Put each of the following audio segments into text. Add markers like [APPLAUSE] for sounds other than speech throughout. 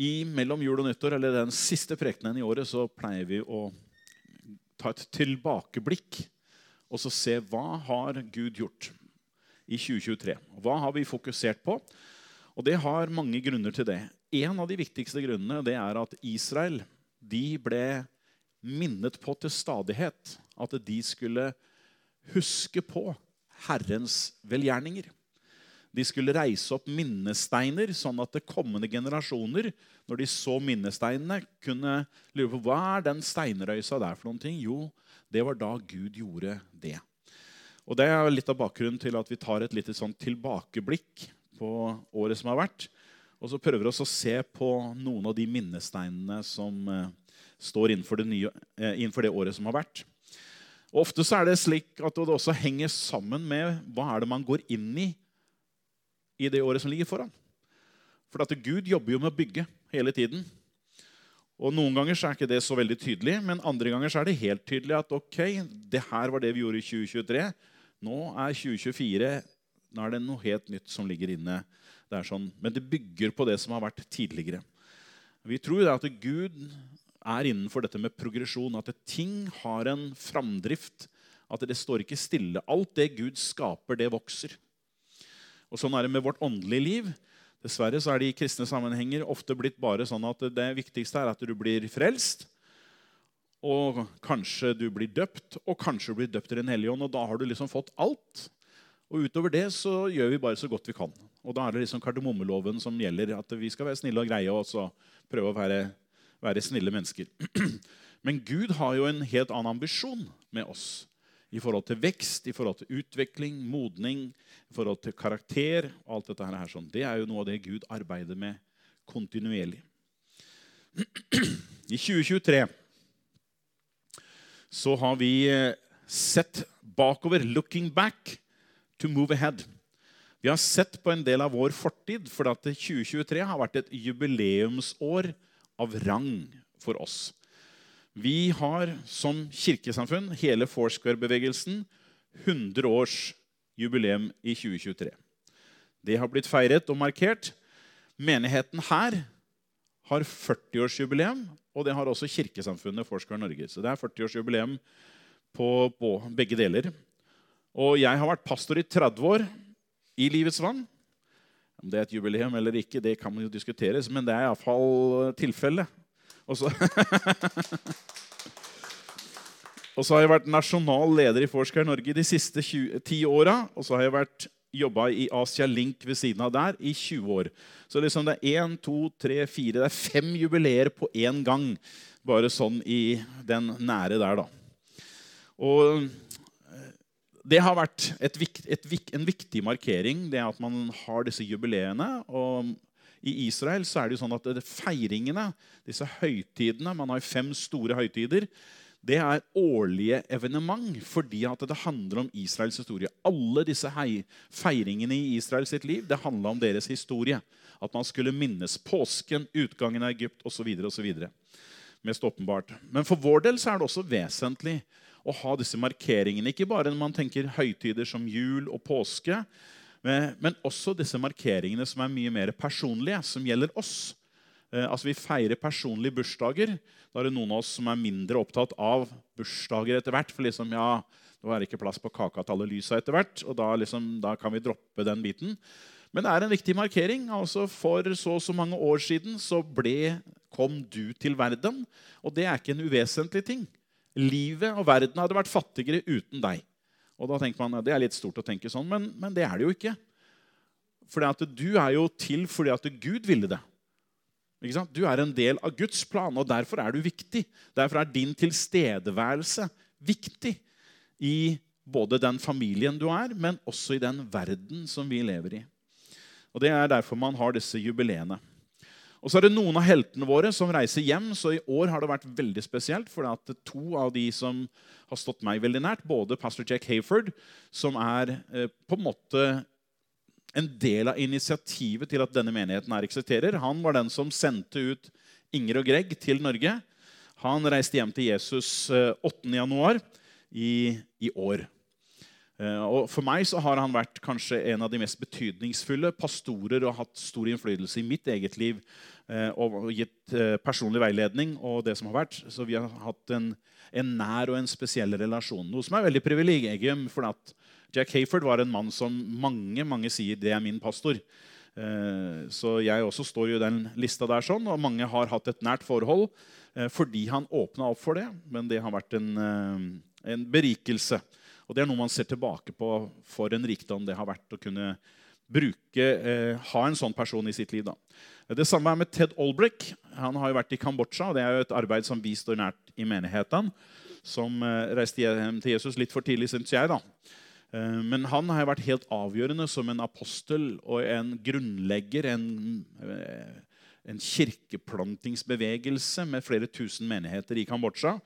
i mellom jul og nyttår, eller den siste prekenen i året, så pleier vi å ta et tilbakeblikk og så se hva har Gud gjort i 2023. Hva har vi fokusert på? Og Det har mange grunner til det. En av de viktigste grunnene det er at Israel de ble minnet på til stadighet at de skulle huske på Herrens velgjerninger. De skulle reise opp minnesteiner, sånn at det kommende generasjoner, når de så minnesteinene, kunne lure på hva er den steinrøysa der for noen ting. Jo, det var da Gud gjorde det. Og Det er litt av bakgrunnen til at vi tar et lite sånn tilbakeblikk på året som har vært. Og så prøver vi å se på noen av de minnesteinene som eh, står innenfor det, nye, eh, innenfor det året som har vært. Og Ofte så er det slik at det også henger sammen med hva er det man går inn i i det året som ligger foran. For at Gud jobber jo med å bygge hele tiden. Og Noen ganger så er ikke det så veldig tydelig, men andre ganger så er det helt tydelig at ok, det her var det vi gjorde i 2023. Nå er 2024 nå er det noe helt nytt som ligger inne. Det er sånn, men det bygger på det som har vært tidligere. Vi tror at Gud er innenfor dette med progresjon, at ting har en framdrift. At det står ikke stille. Alt det Gud skaper, det vokser. Og Sånn er det med vårt åndelige liv. Dessverre så er det i kristne sammenhenger ofte blitt bare sånn at det viktigste er at du blir frelst. Og kanskje du blir døpt, og kanskje du blir døpt i Den hellige ånd. Og da har du liksom fått alt. Og utover det så gjør vi bare så godt vi kan. Og da er det liksom kardemommeloven som gjelder. At vi skal være snille og greie og så prøve å være, være snille mennesker. [CLEARS THROAT] Men Gud har jo en helt annen ambisjon med oss i forhold til vekst, i forhold til utvikling, modning, i forhold til karakter. og alt dette her. Sånn. Det er jo noe av det Gud arbeider med kontinuerlig. I 2023 så har vi eh, sett bakover. 'Looking back to move ahead'. Vi har sett på en del av vår fortid, for at 2023 har vært et jubileumsår av rang for oss. Vi har som kirkesamfunn, hele Foursquare-bevegelsen, 100 års jubileum i 2023. Det har blitt feiret og markert. Menigheten her har 40-årsjubileum, og det har også kirkesamfunnet Foursquare Norge. Så det er 40-årsjubileum på, på, begge deler. Og jeg har vært pastor i 30 år i Livets vann. Om det er et jubileum eller ikke, det kan jo diskuteres, men det er iallfall tilfellet. Og så [LAUGHS] Og så har jeg vært nasjonal leder i Forsker Norge de siste 20, 10 åra. Og så har jeg vært jobba i Asia Link ved siden av der i 20 år. Så liksom det er én, to, tre, fire Det er fem jubileer på én gang. Bare sånn i den nære der, da. Og eh, det har vært et, et, en viktig markering, det at man har disse jubileene. Og i Israel så er det jo sånn at feiringene, disse høytidene Man har fem store høytider det er årlige evenement fordi at det handler om Israels historie. Alle disse feiringene i Israels liv det handla om deres historie. At man skulle minnes påsken, utgangen av Egypt osv. Mest åpenbart. Men for vår del så er det også vesentlig å ha disse markeringene. Ikke bare når man tenker høytider som jul og påske, men også disse markeringene som er mye mer personlige, som gjelder oss. Eh, altså Vi feirer personlige bursdager. Da er det noen av oss som er mindre opptatt av bursdager etter hvert. For liksom, ja, det er ikke plass på kaka til alle lysa etter hvert. Og da, liksom, da, kan vi droppe den biten. Men det er en viktig markering. altså For så og så mange år siden så ble, kom du til verden. Og det er ikke en uvesentlig ting. Livet og verden hadde vært fattigere uten deg. Og da tenker man, ja, Det er litt stort å tenke sånn, men, men det er det jo ikke. For du er jo til fordi at Gud ville det. Du er en del av Guds plan, og derfor er du viktig. Derfor er din tilstedeværelse viktig i både den familien du er, men også i den verden som vi lever i. Og Det er derfor man har disse jubileene. Og så er det noen av heltene våre som reiser hjem, så i år har det vært veldig spesielt. For at to av de som har stått meg veldig nært, både pastor Jack Hayford, som er eh, på en måte en del av initiativet til at denne menigheten her eksisterer. Han var den som sendte ut Inger og Greg til Norge. Han reiste hjem til Jesus 8.1. Eh, I, i år. Eh, og For meg så har han vært kanskje en av de mest betydningsfulle pastorer og hatt stor innflytelse i mitt eget liv eh, og gitt eh, personlig veiledning. og det som har vært. Så vi har hatt en, en nær og en spesiell relasjon. Noe som er veldig privilegium. for at Jack Hayford var en mann som mange mange sier det er min pastor. Så jeg også står jo i den lista der, sånn, og mange har hatt et nært forhold fordi han åpna opp for det. Men det har vært en, en berikelse. Og Det er noe man ser tilbake på for en rikdom det har vært å kunne bruke, eh, ha en sånn person i sitt liv. da. Det samme er med Ted Olbrick. Han har jo vært i Kambodsja. og Det er jo et arbeid som vi står nært i menigheten. Som eh, reiste hjem til Jesus litt for tidlig, syns jeg. da. Eh, men han har vært helt avgjørende som en apostel og en grunnlegger. En, eh, en kirkeplantingsbevegelse med flere tusen menigheter i Kambodsja.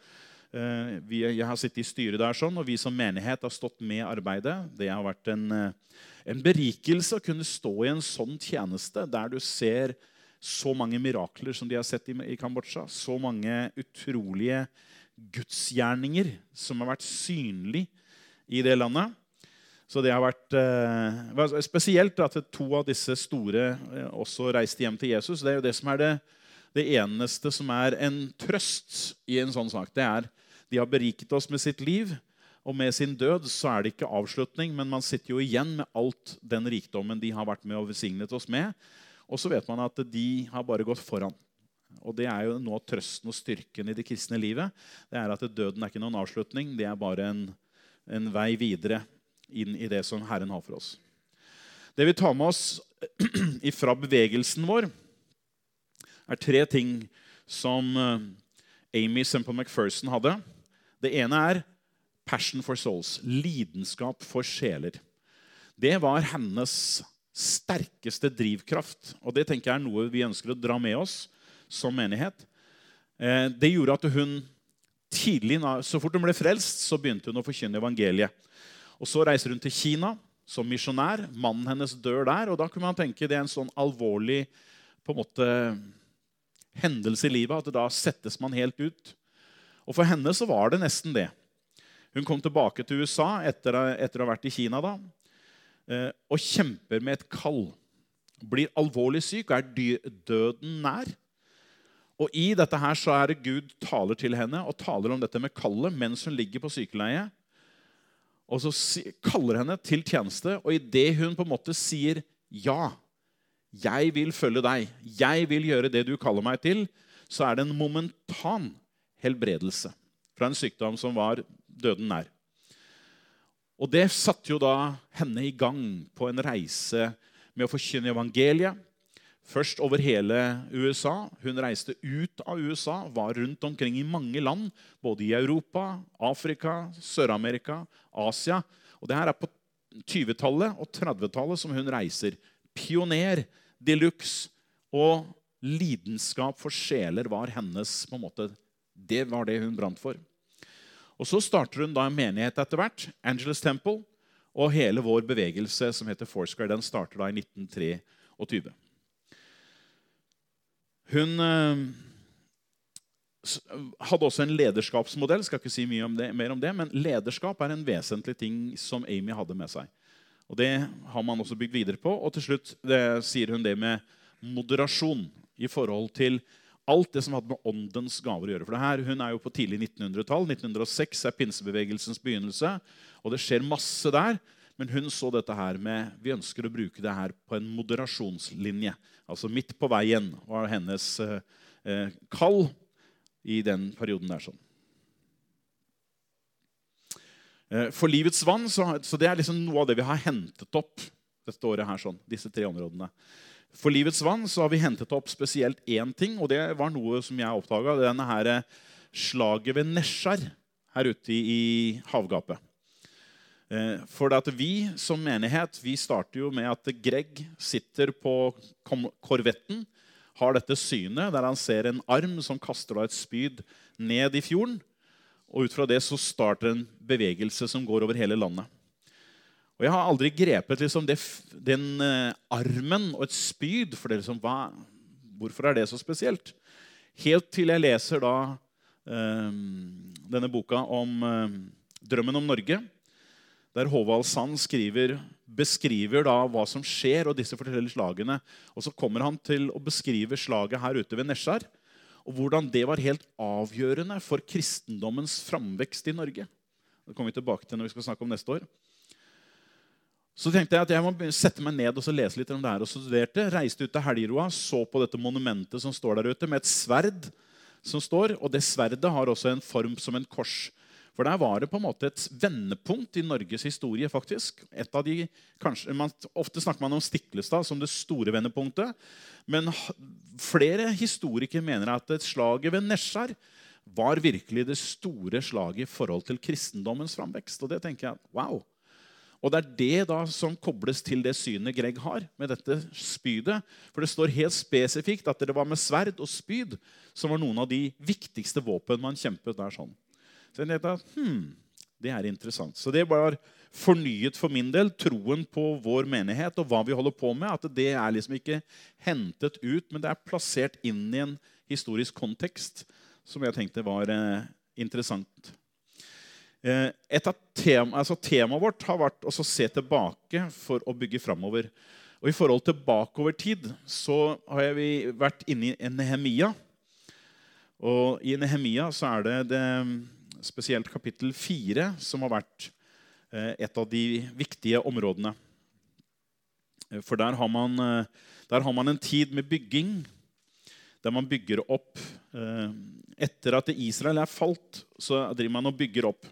Eh, jeg har sittet i styret der, sånn, og vi som menighet har stått med arbeidet. Det har vært en, eh, en berikelse å kunne stå i en sånn tjeneste der du ser så mange mirakler som de har sett i, i Kambodsja. Så mange utrolige gudsgjerninger som har vært synlige i det landet. Så det har vært eh, spesielt at to av disse store også reiste hjem til Jesus. Det er jo det som er det, det eneste som er en trøst i en sånn sak. Det er de har beriket oss med sitt liv, og med sin død så er det ikke avslutning, men man sitter jo igjen med alt den rikdommen de har vært med og velsignet oss med. Og så vet man at de har bare gått foran. Og det er jo nå trøsten og styrken i det kristne livet. Det er at døden er ikke noen avslutning, det er bare en, en vei videre inn i det som Herren har for oss. Det vi tar med oss [CLEARS THROAT] fra bevegelsen vår, er tre ting som eh, Amy Semple McPherson hadde. Det ene er passion for souls, lidenskap for sjeler. Det var hennes sterkeste drivkraft. Og det tenker jeg er noe vi ønsker å dra med oss som menighet. Eh, det gjorde at hun tidlig, Så fort hun ble frelst, så begynte hun å forkynne evangeliet. Og Så reiser hun til Kina som misjonær. Mannen hennes dør der. og Da kunne man tenke det er en sånn alvorlig på en måte, hendelse i livet at da settes man helt ut. Og For henne så var det nesten det. Hun kom tilbake til USA etter, etter å ha vært i Kina da, eh, og kjemper med et kall. Blir alvorlig syk og er døden nær. Og I dette her så er det Gud taler til henne og taler om dette med kallet mens hun ligger på sykeleie. Og så kaller henne til tjeneste, og idet hun på en måte sier ja, 'Jeg vil følge deg. Jeg vil gjøre det du kaller meg til', så er det en momentan helbredelse fra en sykdom som var døden nær. Og det satte jo da henne i gang på en reise med å forkynne evangeliet. Først over hele USA. Hun reiste ut av USA, var rundt omkring i mange land. Både i Europa, Afrika, Sør-Amerika, Asia. Og det her er på 20-tallet og 30-tallet som hun reiser. Pioner de luxe og lidenskap for sjeler var hennes på en måte, Det var det hun brant for. Og Så starter hun da en menighet etter hvert, Angeles Temple. Og hele vår bevegelse som heter Foursquare, den starter da i 1923. Hun øh, hadde også en lederskapsmodell. skal ikke si mye om det, mer om det, Men lederskap er en vesentlig ting som Amy hadde med seg. Og Det har man også bygd videre på. Og til slutt det, sier hun det med moderasjon i forhold til alt det som hadde med åndens gaver å gjøre. For det her, Hun er jo på tidlig 1900-tall. 1906 er pinsebevegelsens begynnelse. Og det skjer masse der. Men hun så dette her med Vi ønsker å bruke det her på en moderasjonslinje. Altså midt på veien var hennes eh, eh kall i den perioden der. sånn. Eh, for livets vann, så, så, det er liksom noe av det vi har hentet opp dette året. her, sånn, disse tre områdene. For livets vann så har vi hentet opp spesielt én ting, og det var noe som jeg oppdaga. Denne her eh, slaget ved Nesjar her ute i havgapet. Eh, for at vi som menighet vi starter jo med at Greg sitter på korvetten. Har dette synet der han ser en arm som kaster et spyd ned i fjorden. Og ut fra det så starter en bevegelse som går over hele landet. Og Jeg har aldri grepet liksom det, den uh, armen og et spyd. for det liksom, hva, Hvorfor er det så spesielt? Helt til jeg leser da uh, denne boka om uh, Drømmen om Norge. der Håvald Sand skriver, beskriver da hva som skjer, og disse forteller slagene. Og så kommer han til å beskrive slaget her ute ved Nesjar, og hvordan det var helt avgjørende for kristendommens framvekst i Norge. Det kommer vi tilbake til når vi skal snakke om neste år. Så tenkte jeg at jeg må sette meg ned og lese litt om det her. og studerte. Reiste ut til Helgeroa, så på dette monumentet som står der ute, med et sverd som står. Og det sverdet har også en form som en kors. For der var det på en måte et vendepunkt i Norges historie. faktisk. Et av de, kanskje, man, ofte snakker man om Stiklestad som det store vendepunktet. Men flere historikere mener at slaget ved Nesjar var virkelig det store slaget i forhold til kristendommens framvekst. Og det tenker jeg, wow. Og det er det da som kobles til det synet Greg har med dette spydet. For det står helt spesifikt at det var med sverd og spyd som var noen av de viktigste våpen man kjempet der. sånn. Så jeg tenkte at hmm, det er interessant. Så det var fornyet for min del troen på vår menighet og hva vi holder på med. At det er liksom ikke hentet ut, men det er plassert inn i en historisk kontekst som jeg tenkte var eh, interessant. Eh, et av tema, altså Temaet vårt har vært å se tilbake for å bygge framover. Og I forhold til bakover tid så har vi vært inne i Nehemia. Og I Nehemia så er det, det spesielt kapittel 4, som har vært eh, et av de viktige områdene. Eh, for der har, man, eh, der har man en tid med bygging, der man bygger opp Etter at Israel er falt, så driver man og bygger opp.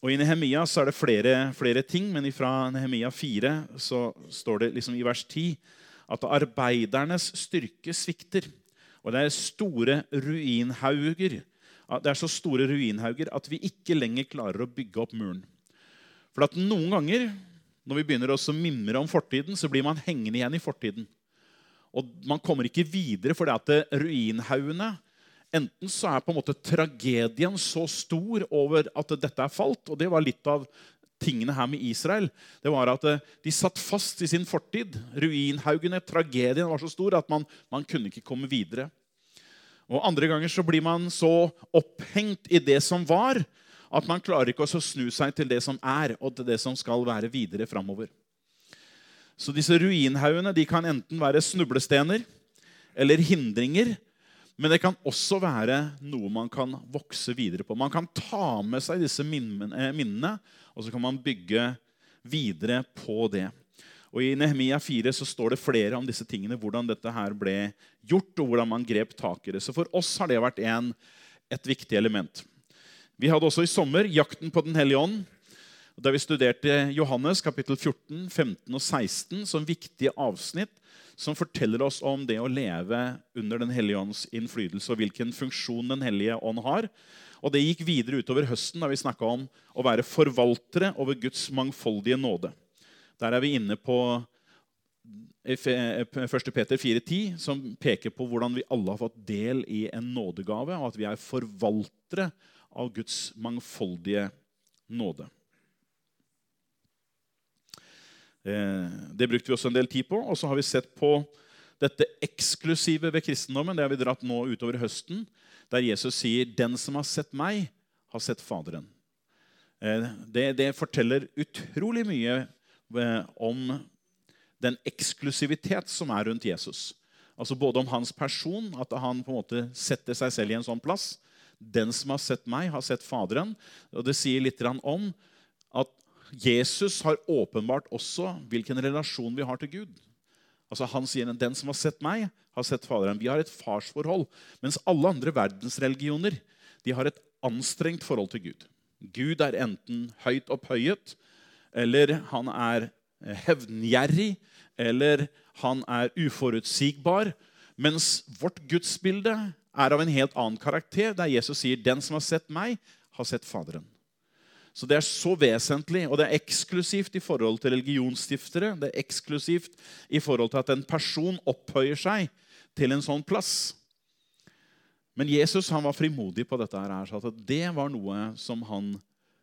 Og I Nehemia så er det flere, flere ting, men fra Nehemia 4 så står det liksom i vers 10 at arbeidernes styrke svikter. Og det er store ruinhauger det er så store ruinhauger at vi ikke lenger klarer å bygge opp muren. For at noen ganger når vi begynner å mimre om fortiden, så blir man hengende igjen i fortiden. Og man kommer ikke videre fordi at ruinhaugene Enten så er på en måte tragedien så stor over at dette er falt, og det var litt av tingene her med Israel. Det var at De satt fast i sin fortid. Ruinhaugene, tragedien var så stor at man, man kunne ikke komme videre. Og Andre ganger så blir man så opphengt i det som var, at man klarer ikke å snu seg til det som er, og til det som skal være videre framover. Så disse ruinhaugene de kan enten være snublestener eller hindringer. Men det kan også være noe man kan vokse videre på. Man kan ta med seg disse minnene, og så kan man bygge videre på det. Og I Nehemia 4 så står det flere om disse tingene, hvordan dette her ble gjort, og hvordan man grep tak i det. Så for oss har det vært en, et viktig element. Vi hadde også i sommer Jakten på Den hellige ånd. Da vi studerte Johannes kapittel 14, 15 og 16 som viktige avsnitt som forteller oss om det å leve under Den hellige ånds innflytelse og hvilken funksjon Den hellige ånd har. Og Det gikk videre utover høsten da vi snakka om å være forvaltere over Guds mangfoldige nåde. Der er vi inne på 1. Peter 4,10, som peker på hvordan vi alle har fått del i en nådegave, og at vi er forvaltere av Guds mangfoldige nåde. Eh, det brukte vi også en del tid på. Og så har vi sett på dette eksklusive ved kristendommen. Det har vi dratt nå utover høsten, der Jesus sier 'Den som har sett meg, har sett Faderen'. Eh, det, det forteller utrolig mye om den eksklusivitet som er rundt Jesus. Altså Både om hans person, at han på en måte setter seg selv i en sånn plass. Den som har sett meg, har sett Faderen. Og Det sier litt om at Jesus har åpenbart også hvilken relasjon vi har til Gud. Altså Han sier at den som har sett meg, har sett Faderen. Vi har et farsforhold. Mens alle andre verdensreligioner de har et anstrengt forhold til Gud. Gud er enten høyt opphøyet, eller han er eh, hevngjerrig, eller han er uforutsigbar. Mens vårt gudsbilde er av en helt annen karakter, der Jesus sier 'Den som har sett meg, har sett Faderen'. Så Det er så vesentlig, og det er eksklusivt i forhold til religionsstiftere. Det er eksklusivt i forhold til at en person opphøyer seg til en sånn plass. Men Jesus han var frimodig på dette. her, så Det var noe som han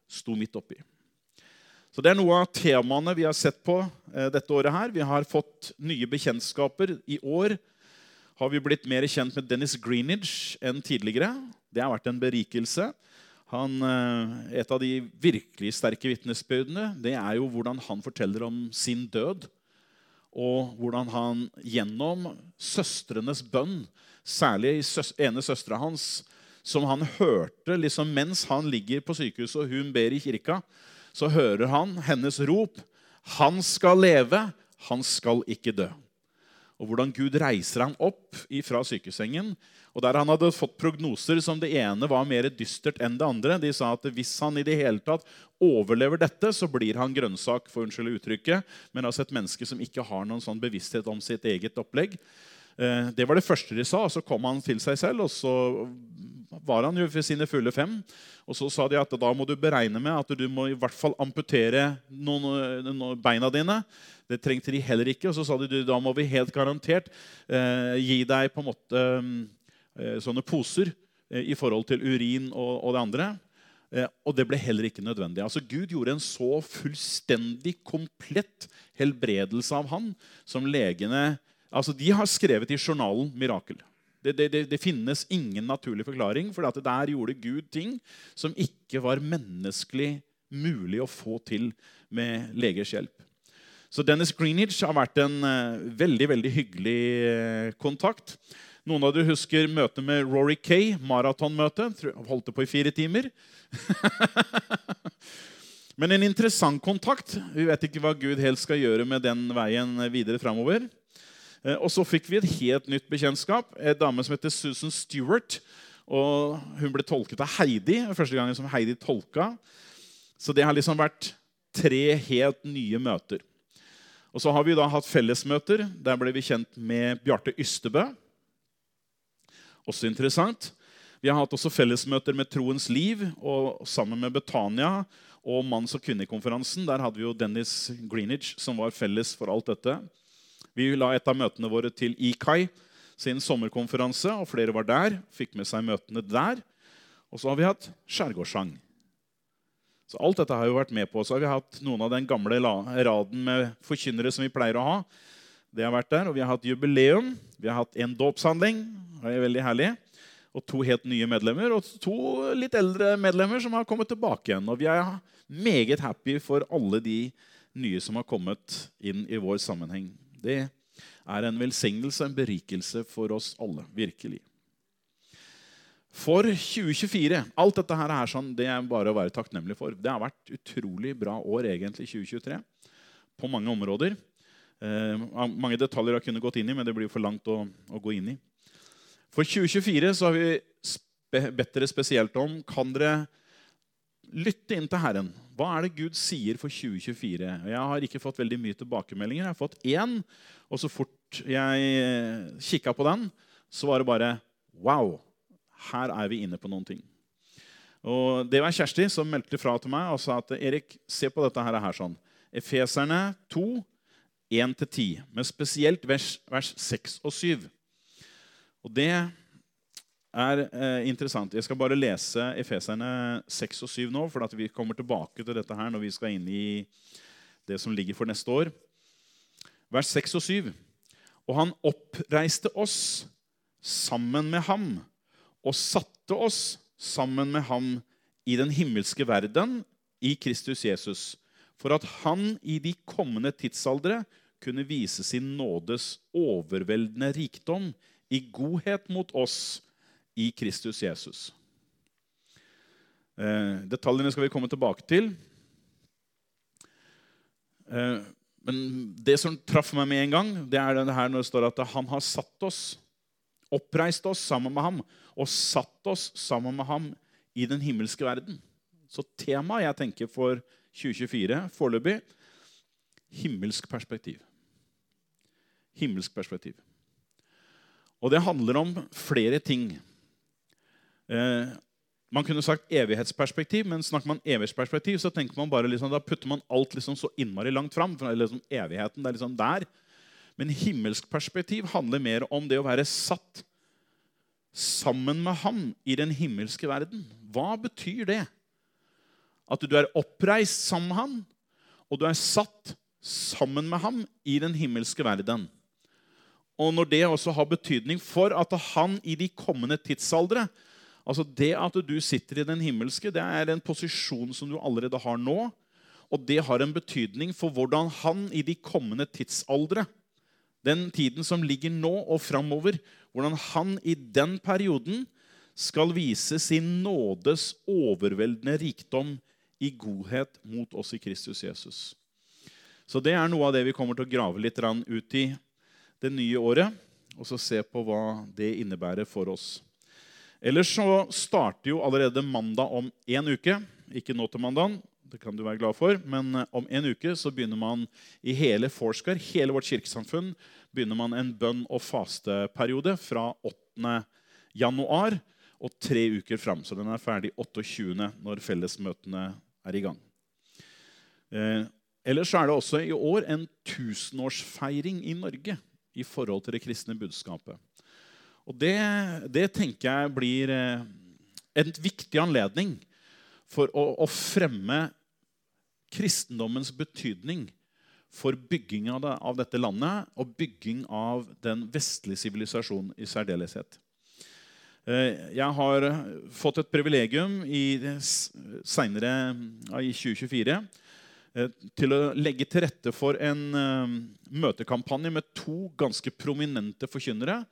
sto midt oppi. Så Det er noe av temaene vi har sett på eh, dette året. her. Vi har fått nye bekjentskaper. I år har vi blitt mer kjent med Dennis Greenidge enn tidligere. Det har vært en berikelse. Han, eh, et av de virkelig sterke vitnesbyrdene det er jo hvordan han forteller om sin død. Og hvordan han gjennom søstrenes bønn, særlig ene søstera hans, som han hørte liksom mens han ligger på sykehuset og hun ber i kirka, så hører han hennes rop. Han skal leve, han skal ikke dø. Og hvordan Gud reiser han opp fra sykesengen. Og der Han hadde fått prognoser som det ene var mer dystert enn det andre. De sa at hvis han i det hele tatt overlever dette, så blir han grønnsak. for unnskyld uttrykket, Men altså et menneske som ikke har noen sånn bevissthet om sitt eget opplegg. Eh, det var det første de sa. Så kom han til seg selv, og så var han jo for sine fulle fem. Og så sa de at da må du beregne med at du må i hvert fall amputere noen, noen beina dine. Det trengte de heller ikke. Og så sa de da må vi helt garantert eh, gi deg på en måte eh, sånne poser eh, i forhold til urin og, og det andre. Eh, og det ble heller ikke nødvendig. Altså Gud gjorde en så fullstendig komplett helbredelse av han som legene altså De har skrevet i journalen 'mirakel'. Det, det, det, finnes ingen naturlig forklaring, for der gjorde Gud ting som ikke var menneskelig mulig å få til med legers hjelp. Så Dennis Greenwich har vært en uh, veldig veldig hyggelig uh, kontakt. Noen av dere husker møtet med Rory Kay, maratonmøte. Holdt det på i fire timer. [LAUGHS] Men en interessant kontakt. Vi vet ikke hva Gud helst skal gjøre med den veien videre framover. Eh, og så fikk vi et helt nytt bekjentskap. En dame som heter Susan Stewart. Og hun ble tolket av Heidi. Første gangen som Heidi tolka. Så det har liksom vært tre helt nye møter. Og så har vi da hatt fellesmøter. Der ble vi kjent med Bjarte Ystebø. Også interessant. Vi har hatt også fellesmøter med Troens Liv og sammen med Betania og Manns- og kvinnekonferansen. Der hadde vi jo Dennis Greenwich, som var felles for alt dette. Vi la et av møtene våre til IKAI sin sommerkonferanse, og flere var der. Fikk med seg møtene der. Og så har vi hatt skjærgårdssang. Så alt dette har vi vært med på. Så har vi hatt noen av den gamle raden med forkynnere som vi pleier å ha. Det har vært der, Og vi har hatt jubileum. Vi har hatt en dåpshandling. Det er veldig herlig. Og to helt nye medlemmer og to litt eldre medlemmer som har kommet tilbake igjen. Og vi er meget happy for alle de nye som har kommet inn i vår sammenheng. Det er en velsignelse, en berikelse for oss alle. Virkelig. For 2024 Alt dette her er sånn, det er bare å være takknemlig for. Det har vært utrolig bra år, egentlig, 2023, på mange områder. Eh, mange detaljer har kunnet gått inn i, men det blir for langt å, å gå inn i. For 2024 så har vi bedt dere spesielt om kan dere lytte inn til Herren. Hva er det Gud sier for 2024? Jeg har ikke fått veldig mye tilbakemeldinger. Jeg har fått én, og så fort jeg kikka på den, så var det bare Wow! Her er vi inne på noen ting. Og Det var Kjersti som meldte fra til meg og sa at Erik, se på dette her. her sånn. Efeserne 2, 1-10, med spesielt vers, vers 6 og 7. Og det er eh, interessant. Jeg skal bare lese Efeserne 6 og 7 nå, for vi kommer tilbake til dette her når vi skal inn i det som ligger for neste år. Vers 6 og 7. Og han oppreiste oss sammen med ham og satte oss sammen med ham i den himmelske verden i Kristus Jesus, for at han i de kommende tidsaldre kunne vise sin nådes overveldende rikdom i godhet mot oss i Kristus Jesus. Eh, detaljene skal vi komme tilbake til. Eh, men det som traff meg med en gang, det er det her når det står at han har satt oss, oppreist oss sammen med ham, og satt oss sammen med ham i den himmelske verden. Så temaet jeg tenker for 2024 foreløpig himmelsk perspektiv. Himmelsk perspektiv. Og det handler om flere ting. Eh, man kunne sagt evighetsperspektiv, men snakker man evighetsperspektiv, så tenker man bare liksom, da putter man alt liksom så innmari langt fram. For liksom evigheten det er liksom der. Men himmelsk perspektiv handler mer om det å være satt sammen med ham i den himmelske verden. Hva betyr det? At du er oppreist sammen med ham, og du er satt sammen med ham i den himmelske verden. Og når det også har betydning for at han i de kommende tidsaldre Altså Det at du sitter i den himmelske, det er en posisjon som du allerede har nå. Og det har en betydning for hvordan han i de kommende tidsaldre, den tiden som ligger nå og framover, hvordan han i den perioden skal vise sin nådes overveldende rikdom i godhet mot oss i Kristus Jesus. Så det er noe av det vi kommer til å grave litt ut i det nye året, og så se på hva det innebærer for oss. Ellers så starter jo allerede mandag om én uke. Ikke nå til mandagen, det kan du være glad for, men eh, om en uke så begynner man i hele Forskar, hele vårt kirkesamfunn, begynner man en bønn- og fasteperiode fra 8. januar og tre uker fram. Så den er ferdig 28. når fellesmøtene er i gang. Eh, ellers er det også i år en tusenårsfeiring i Norge i forhold til det kristne budskapet. Og det, det tenker jeg blir eh, en viktig anledning for å, å, fremme kristendommens betydning for bygging av, det, av, dette landet og bygging av den vestlige sivilisasjonen i særdeleshet. Eh, jeg har fått et privilegium i, senere i 2024 eh, til å legge til rette for en møtekampanje med to ganske prominente forkynnere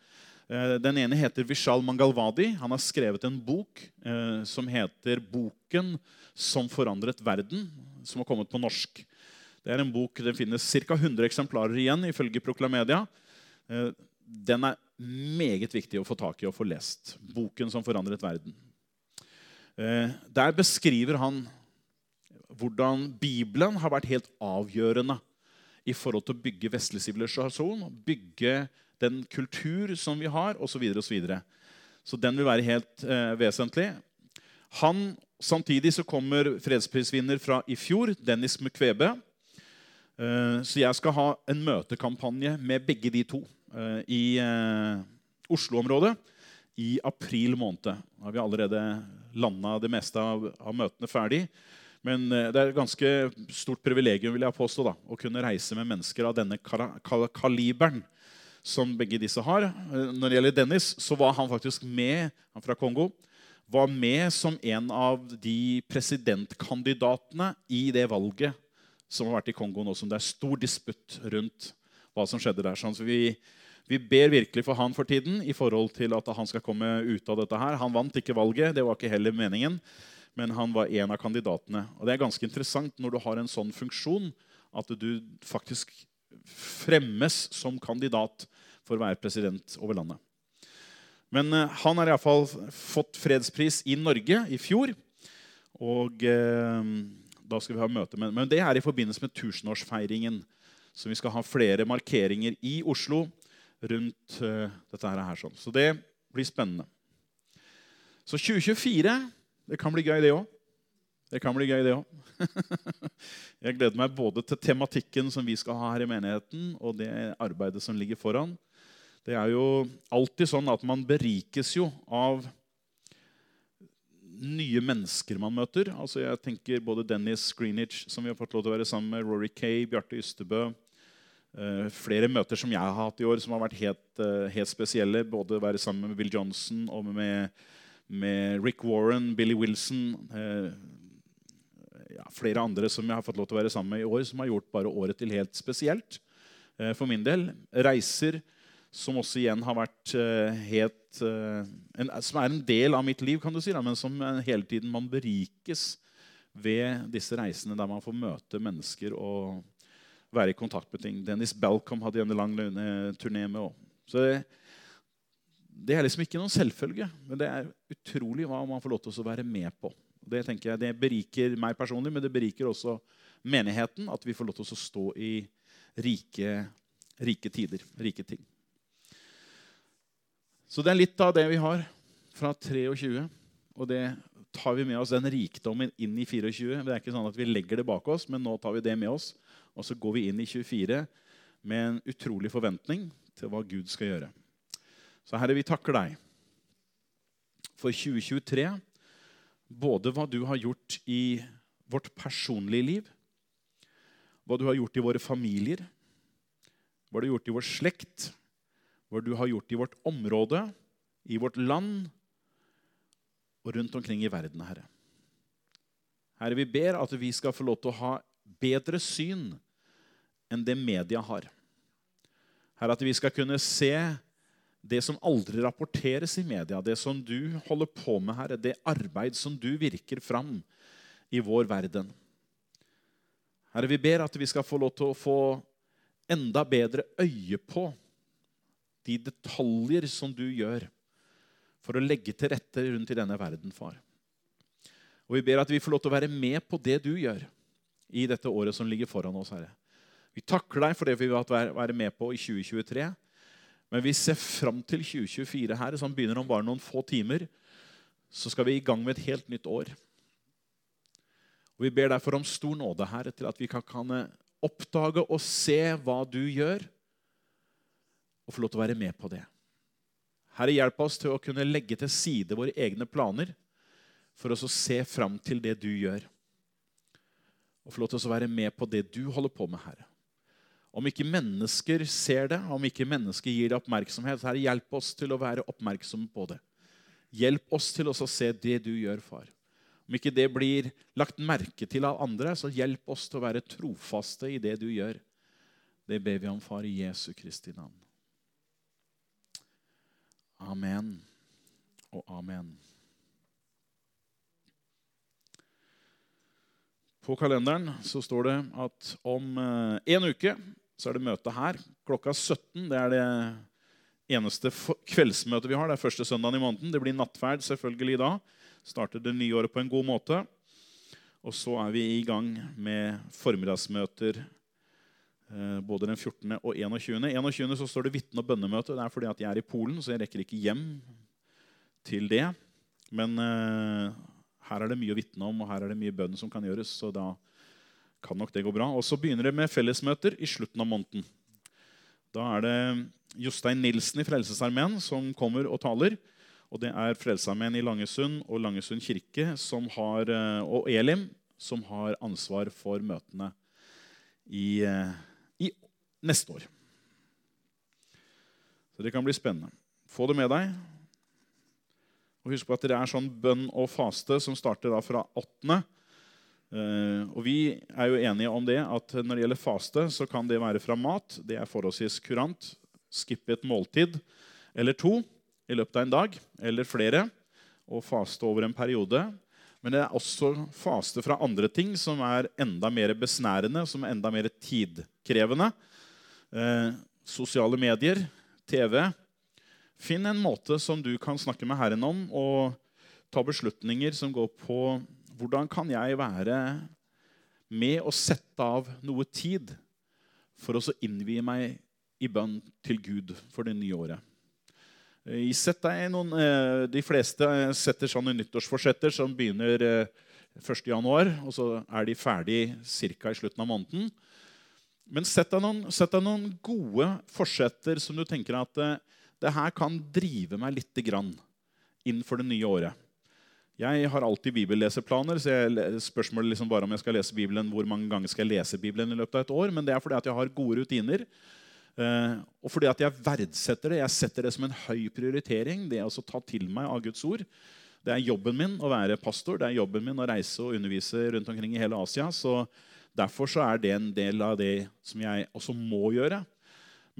den ene heter Vishal Mangalwadi. Han har skrevet en bok eh, som heter 'Boken som forandret verden', som har kommet på norsk. Det er en bok, Det finnes ca. 100 eksemplarer igjen, ifølge Proklamedia. Eh, den er meget viktig å få tak i og få lest. 'Boken som forandret verden'. Eh, der beskriver han hvordan Bibelen har vært helt avgjørende i forhold til å bygge vestlig sivilisasjon. bygge den kultur som vi har, osv. Så, videre, og så, videre. så den vil være helt eh, vesentlig. Han, Samtidig så kommer fredsprisvinner fra i fjor, Dennis Mukwebe. Eh, så jeg skal ha en møtekampanje med begge de to eh, i eh, Oslo-området i april måned. Da har vi allerede landa det meste av, av møtene ferdig. Men eh, det er et ganske stort privilegium vil jeg påstå, da, å kunne reise med mennesker av denne kaliberen som begge disse har. Eh, når det gjelder Dennis, så var han faktisk med han fra Kongo, var med som en av de presidentkandidatene i det valget som har vært i Kongo nå, som det er stor disputt rundt hva som skjedde der. Så vi, vi, ber virkelig for han for tiden i forhold til at han skal komme ut av dette her. Han vant ikke valget, det var ikke heller meningen, men han var en av kandidatene. Og Det er ganske interessant når du har en sånn funksjon at du faktisk fremmes som kandidat for å være president over landet. Men uh, han har iallfall fått fredspris i Norge i fjor. Og eh, da skal vi ha møte med Men det er i forbindelse med tusenårsfeiringen. Så vi skal ha flere markeringer i Oslo rundt eh, dette her. Sånn. Så det blir spennende. Så 2024 det kan bli gøy, det òg. Det kan bli gøy, det òg. [LAUGHS] Jeg gleder meg både til tematikken som vi skal ha her i menigheten, og det arbeidet som ligger foran. Det er jo alltid sånn at man berikes jo av nye mennesker man møter. Altså jeg tenker Både Dennis Greenwich, som vi har fått lov til å være sammen med, Rory Kay, Bjarte Ystebø uh, Flere møter som jeg har hatt i år, som har vært helt, uh, helt spesielle. Både å være sammen med Bill Johnson og med, med Rick Warren, Billy Wilson. Ja, flere andre som jeg har fått lov til å være sammen med i år, som har gjort bare året til helt spesielt. Eh, for min del. Reiser som også igjen har vært eh, helt eh, en, Som er en del av mitt liv, kan du si, da, men som hele tiden man berikes ved disse reisene der man får møte mennesker og være i kontakt med ting. Dennis Balcom hadde en lang turné med òg. Så det, det, er liksom ikke noen selvfølge, men det er utrolig hva man får lov til å være med på. Det tenker jeg, det beriker meg personlig, men det beriker også menigheten at vi får lov til å stå i rike, rike tider, rike ting. Så det er litt av det vi har fra 23. Og det tar vi med oss den rikdommen inn i 24. Det er ikke sånn at vi legger det bak oss, men nå tar vi det med oss. Og så går vi inn i 24 med en utrolig forventning til hva Gud skal gjøre. Så Herre, vi takker deg for 2023 både hva du har gjort i vårt personlige liv, hva du har gjort i våre familier, hva du har gjort i vår slekt, hva du har gjort i vårt område, i vårt land, og rundt omkring i verden, Herre. Herre, vi ber at vi skal få lov til å ha bedre syn enn det media har. Herre, at vi skal kunne se det som aldri rapporteres i media, det som du holder på med, Herre, det arbeid som du virker fram i vår verden. Herre, vi ber at vi skal få lov til å få enda bedre øye på de detaljer som du gjør for å legge til rette rundt i denne verden, far. Og vi ber at vi får lov til å være med på det du gjør i dette året som ligger foran oss, Herre. Vi takker deg for det vi vil vært med på i 2023. Men vi ser fram til 2024 her, som begynner om bare noen få timer. Så skal vi i gang med et helt nytt år. Og Vi ber derfor om stor nåde, Herre, til at vi kan, kan oppdage og se hva du gjør, og få lov til å være med på det. Herre, hjelp oss til å kunne legge til side våre egne planer for oss å se fram til det du gjør. Og få lov til å være med på det du holder på med, Herre. Om ikke mennesker ser det, om ikke mennesker gir det oppmerksomhet, Herre, hjelp oss til å være oppmerksomme på det. Hjelp oss til å se det du gjør, far. Om ikke det blir lagt merke til av andre, så hjelp oss til å være trofaste i det du gjør. Det ber vi om, far, i Jesu Kristi navn. Amen og amen. På kalenderen så står det at om eh, uke så er det møte her klokka 17. Det er det eneste kveldsmøtet vi har. Det er første søndagen i måneden. Det blir nattferd selvfølgelig da. Starter det nye året på en god måte. Og så er vi i gang med formiddagsmøter Eh, både den 14. og 21. 21. så står det vitne- og bønnemøte. Det er fordi at jeg er i Polen, så jeg rekker ikke hjem til det. Men uh, her er det mye å vitne om, og her er det mye bønn som kan gjøres. Så da kan nok det gå bra. Og så begynner det med fellesmøter i slutten av måneden. Da er det Jostein Nilsen i Frelsesarmeen som kommer og taler. Og det er Frelsesarmeen i Langesund og Langesund kirke har, eh, og Elim som har ansvar for møtene i i neste år. Så det kan bli spennende. Få det med deg. Og Husk på at det er sånn bønn og faste som starter da fra 8. Uh, og Vi er jo enige om det at når det gjelder faste, så kan det være fra mat. Det er forholdsvis kurant. Skippe et måltid eller to i løpet av en dag, eller flere, og faste over en periode. Men det er også faste fra andre ting som er enda mer besnærende, som er enda mer tidkrevende. Eh, sosiale medier, TV. Finn en måte som du kan snakke med Herren om, og ta beslutninger som går på hvordan kan jeg være med å sette av noe tid for å innvie meg i bønn til Gud for det nye året. Eh, noen, eh, de fleste setter sånne nyttårsforsetter som begynner 1.1., og så er de ferdig ca. i slutten av måneden. Men sett deg, noen, sett deg noen, gode forsetter som du tenker at eh, det her kan drive meg litt grann innenfor det nye året. Jeg har alltid bibelleseplaner, så jeg, spørsmålet liksom bare om jeg skal lese Bibelen, hvor mange ganger skal jeg lese Bibelen i løpet av et år. Men det er fordi at jeg har gode rutiner. Eh, og fordi at jeg verdsetter det. Jeg setter det som en høy prioritering. det å ta til meg av Guds ord. Det er jobben min å være pastor, det er jobben min å reise og undervise rundt omkring i hele Asia. Så Derfor så er det en del av det som jeg også må gjøre.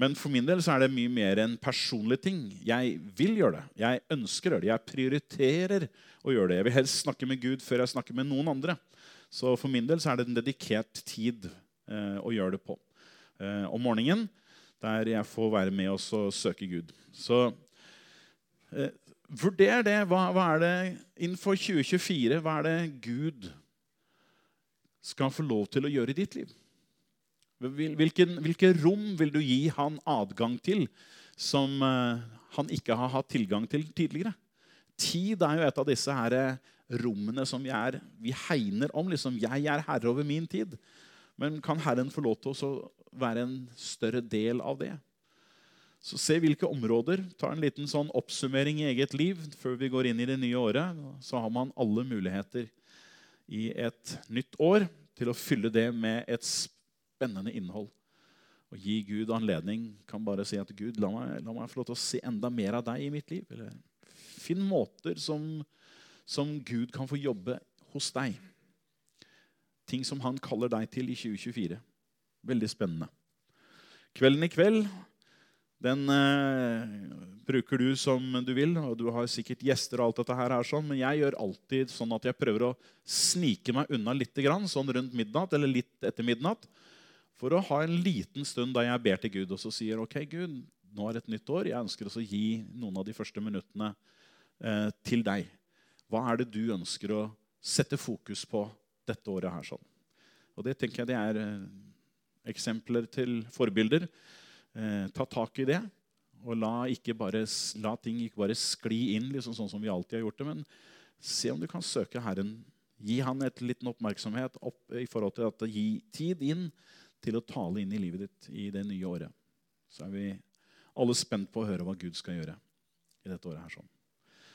Men for min del så er det mye mer en personlig ting. Jeg vil gjøre det. Jeg ønsker å gjøre det. Jeg prioriterer å gjøre det. Jeg vil helst snakke med Gud før jeg snakker med noen andre. Så for min del så er det en dedikert tid eh, å gjøre det på. Eh, om morgenen der jeg får være med oss og søke Gud. Så eh, vurder det. Hva, hva, er det innenfor 2024? Hva er det Gud skal få lov til å gjøre i ditt liv? Hvilken, hvilke rom vil du gi han adgang til som uh, han ikke har hatt tilgang til tidligere? Tid er jo et av disse her eh, rommene som vi, er, vi hegner om. liksom, Jeg er herre over min tid. Men kan Herren få lov til å være en større del av det? Så Se hvilke områder. Ta en liten sånn oppsummering i eget liv før vi går inn i det nye året. Så har man alle muligheter i et nytt år til å fylle det med et spennende innhold. Å gi Gud anledning. Kan bare si at Gud, la meg, la meg få lov til å se enda mer av deg i mitt liv. Eller finn måter som, som Gud kan få jobbe hos deg. Ting som han kaller deg til i 2024. Veldig spennende. Kvelden i kveld den eh, bruker du som du vil, og du har sikkert gjester, og alt dette her, er sånn, men jeg gjør alltid sånn at jeg prøver å snike meg unna litt, sånn rundt midnatt eller litt etter midnatt, for å ha en liten stund da jeg ber til Gud og så sier ok, Gud, nå er det et nytt år. Jeg ønsker også å gi noen av de første minuttene eh, til deg. Hva er det du ønsker å sette fokus på dette året her? sånn? Og Det tenker jeg det er eh, eksempler til forbilder. Eh, ta tak i det. Og la, bare, la, ting ikke bare skli inn liksom sånn som vi alltid har gjort det, men se om du kan søke Herren. Gi han et liten oppmerksomhet opp i forhold til at gi tid inn til å tale inn i livet ditt i det nye året. Så er vi alle spent på å høre hva Gud skal gjøre i dette året. her sånn.